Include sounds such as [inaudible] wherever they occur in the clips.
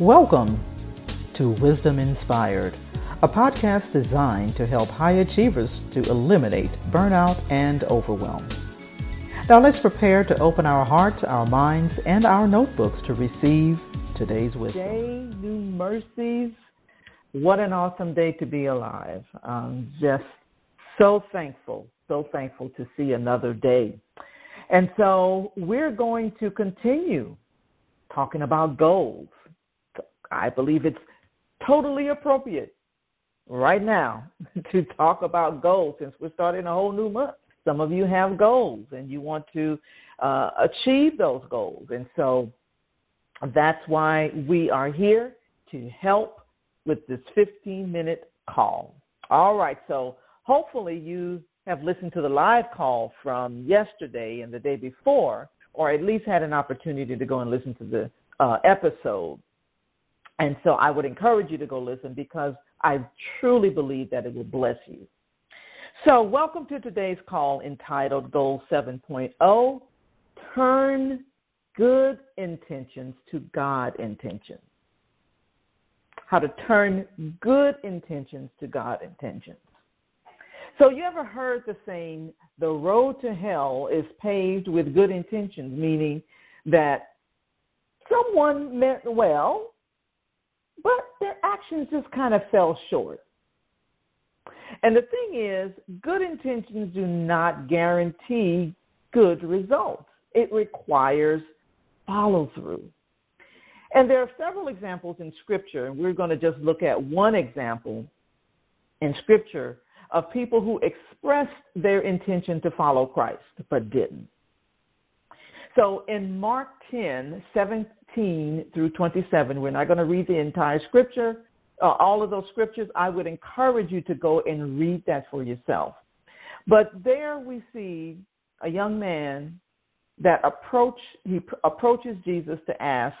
Welcome to Wisdom Inspired, a podcast designed to help high achievers to eliminate burnout and overwhelm. Now let's prepare to open our hearts, our minds, and our notebooks to receive today's wisdom. Day, new mercies. What an awesome day to be alive. I'm just so thankful, so thankful to see another day. And so we're going to continue talking about goals. I believe it's totally appropriate right now [laughs] to talk about goals since we're starting a whole new month. Some of you have goals and you want to uh, achieve those goals. And so that's why we are here to help with this 15 minute call. All right, so hopefully you have listened to the live call from yesterday and the day before, or at least had an opportunity to go and listen to the uh, episode. And so I would encourage you to go listen because I truly believe that it will bless you. So, welcome to today's call entitled Goal 7.0 Turn Good Intentions to God Intentions. How to turn good intentions to God intentions. So, you ever heard the saying, the road to hell is paved with good intentions, meaning that someone meant well, but their actions just kind of fell short. And the thing is, good intentions do not guarantee good results. It requires follow through. And there are several examples in Scripture, and we're going to just look at one example in Scripture of people who expressed their intention to follow Christ but didn't. So in Mark 10, 17 through 27, we're not going to read the entire scripture, uh, all of those scriptures. I would encourage you to go and read that for yourself. But there we see a young man that approach he pr- approaches Jesus to ask,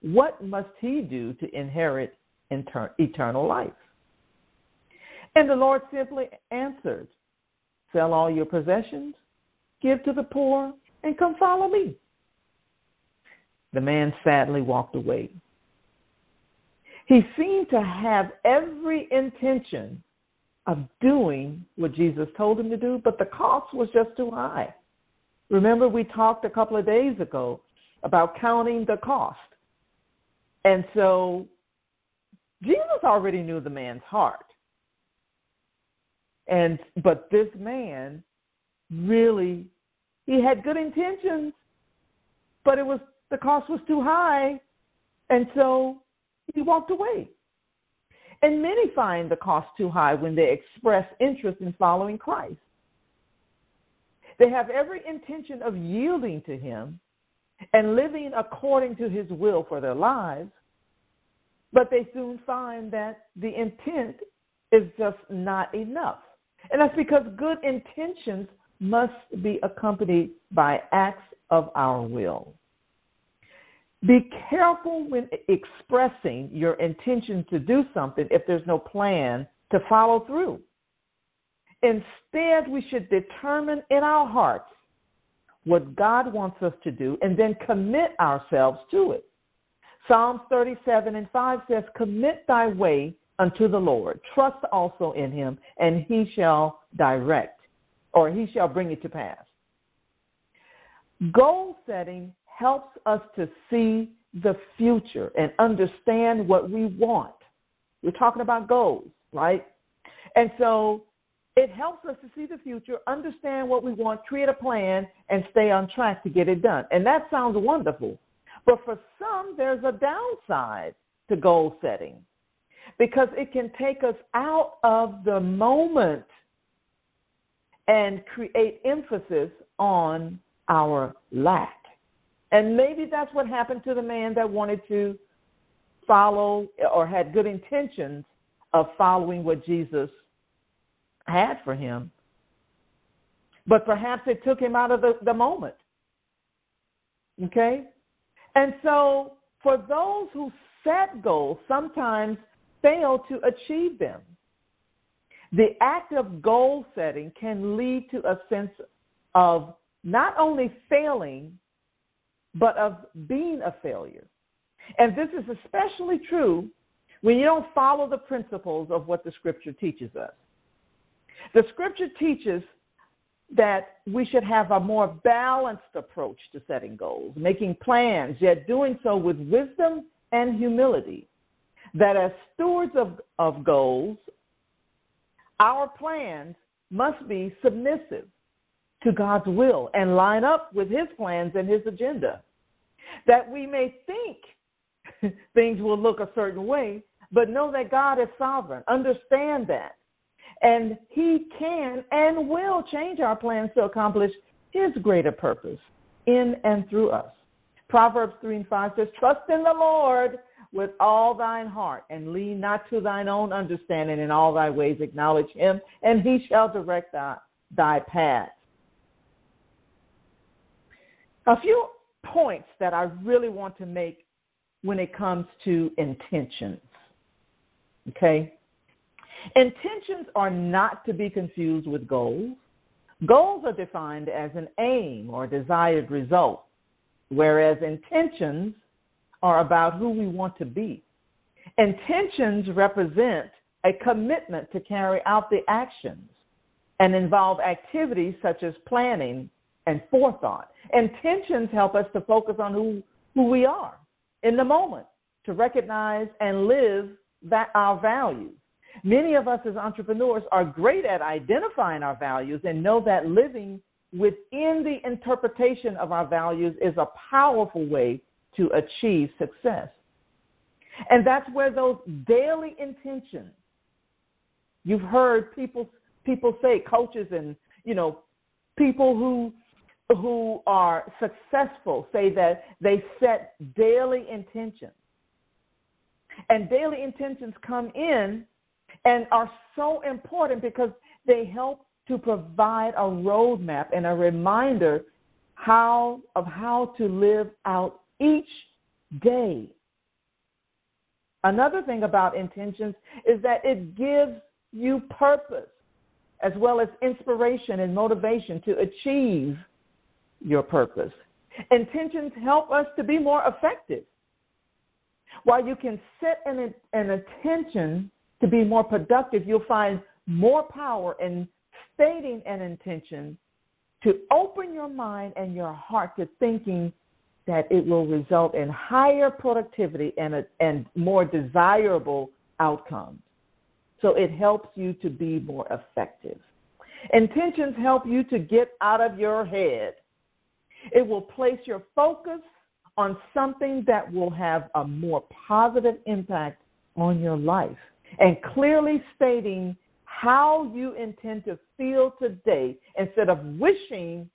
"What must he do to inherit inter- eternal life?" And the Lord simply answered, "Sell all your possessions, give to the poor, and come follow me. The man sadly walked away. He seemed to have every intention of doing what Jesus told him to do, but the cost was just too high. Remember, we talked a couple of days ago about counting the cost. And so Jesus already knew the man's heart. And but this man really he had good intentions, but it was the cost was too high, and so he walked away. And many find the cost too high when they express interest in following Christ. They have every intention of yielding to him and living according to his will for their lives, but they soon find that the intent is just not enough. And that's because good intentions must be accompanied by acts of our will. Be careful when expressing your intention to do something if there's no plan to follow through. Instead, we should determine in our hearts what God wants us to do and then commit ourselves to it. Psalms 37 and 5 says, Commit thy way unto the Lord. Trust also in him, and he shall direct or he shall bring it to pass. Goal setting helps us to see the future and understand what we want. We're talking about goals, right? And so it helps us to see the future, understand what we want, create a plan, and stay on track to get it done. And that sounds wonderful. But for some, there's a downside to goal setting because it can take us out of the moment and create emphasis on our lack. And maybe that's what happened to the man that wanted to follow or had good intentions of following what Jesus had for him. But perhaps it took him out of the, the moment. Okay? And so for those who set goals, sometimes fail to achieve them. The act of goal setting can lead to a sense of not only failing, but of being a failure. And this is especially true when you don't follow the principles of what the scripture teaches us. The scripture teaches that we should have a more balanced approach to setting goals, making plans, yet doing so with wisdom and humility. That as stewards of, of goals, our plans must be submissive to God's will and line up with His plans and His agenda. That we may think [laughs] things will look a certain way, but know that God is sovereign. Understand that. And He can and will change our plans to accomplish His greater purpose in and through us. Proverbs 3 and 5 says, Trust in the Lord with all thine heart and lean not to thine own understanding. In all thy ways acknowledge him and he shall direct thy, thy path. A few points that i really want to make when it comes to intentions okay? Intentions are not to be confused with goals. Goals are defined as an aim or desired result whereas intentions are about who we want to be. Intentions represent a commitment to carry out the actions and involve activities such as planning and forethought. Intentions help us to focus on who, who we are in the moment, to recognize and live that our values. Many of us as entrepreneurs are great at identifying our values and know that living within the interpretation of our values is a powerful way to achieve success. And that's where those daily intentions, you've heard people people say, coaches and you know, people who who are successful say that they set daily intentions. And daily intentions come in and are so important because they help to provide a roadmap and a reminder how of how to live out each day. Another thing about intentions is that it gives you purpose as well as inspiration and motivation to achieve your purpose. Intentions help us to be more effective. While you can set an, an intention to be more productive, you'll find more power in stating an intention to open your mind and your heart to thinking that it will result in higher productivity and, a, and more desirable outcomes. So it helps you to be more effective. Intentions help you to get out of your head. It will place your focus on something that will have a more positive impact on your life and clearly stating how you intend to feel today instead of wishing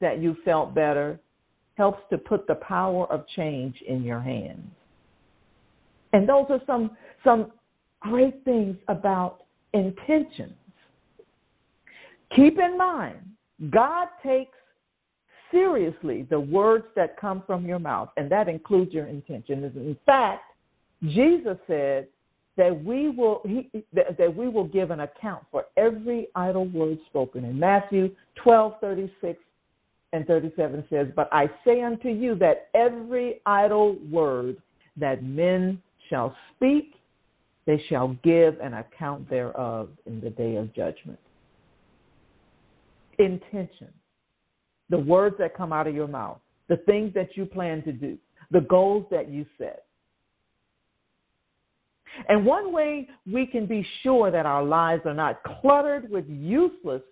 that you felt better helps to put the power of change in your hands. And those are some some great things about intentions. Keep in mind, God takes seriously the words that come from your mouth, and that includes your intention. In fact, Jesus said that we will he, that, we will give an account for every idle word spoken. In Matthew twelve thirty six and 37 says, But I say unto you that every idle word that men shall speak, they shall give an account thereof in the day of judgment. Intention, the words that come out of your mouth, the things that you plan to do, the goals that you set. And one way we can be sure that our lives are not cluttered with useless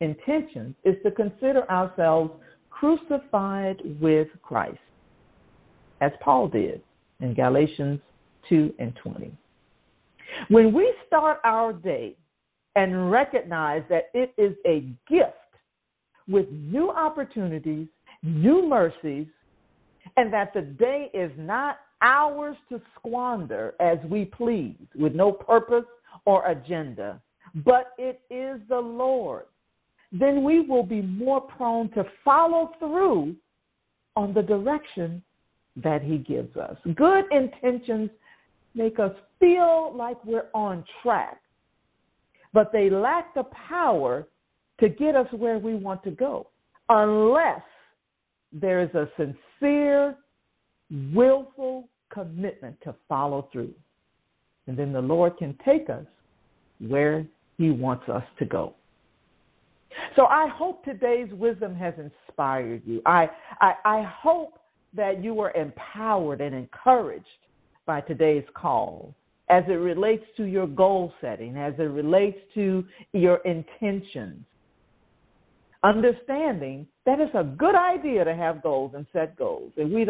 intentions is to consider ourselves crucified with Christ, as Paul did in Galatians 2 and 20. When we start our day and recognize that it is a gift with new opportunities, new mercies, and that the day is not ours to squander as we please with no purpose or agenda, but it is the Lord's then we will be more prone to follow through on the direction that He gives us. Good intentions make us feel like we're on track, but they lack the power to get us where we want to go unless there is a sincere, willful commitment to follow through. And then the Lord can take us where He wants us to go. So I hope today's wisdom has inspired you. I, I, I hope that you were empowered and encouraged by today's call as it relates to your goal setting, as it relates to your intentions. Understanding that it's a good idea to have goals and set goals. And we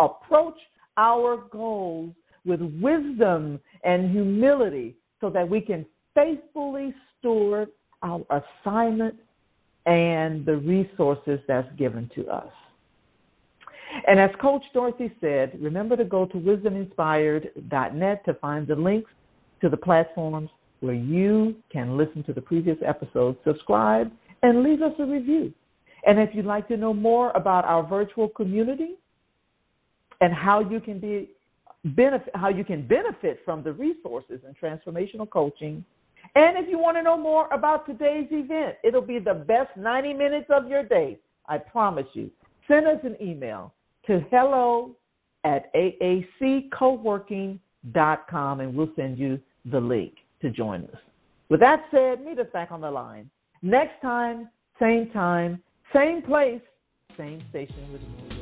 approach our goals with wisdom and humility so that we can faithfully steward our assignment and the resources that's given to us. And as Coach Dorothy said, remember to go to wisdominspired.net to find the links to the platforms where you can listen to the previous episodes, subscribe, and leave us a review. And if you'd like to know more about our virtual community and how you can be benefit how you can benefit from the resources and transformational coaching and if you want to know more about today's event, it'll be the best 90 minutes of your day. I promise you. Send us an email to hello at aaccoworking.com and we'll send you the link to join us. With that said, meet us back on the line. Next time, same time, same place, same station with more.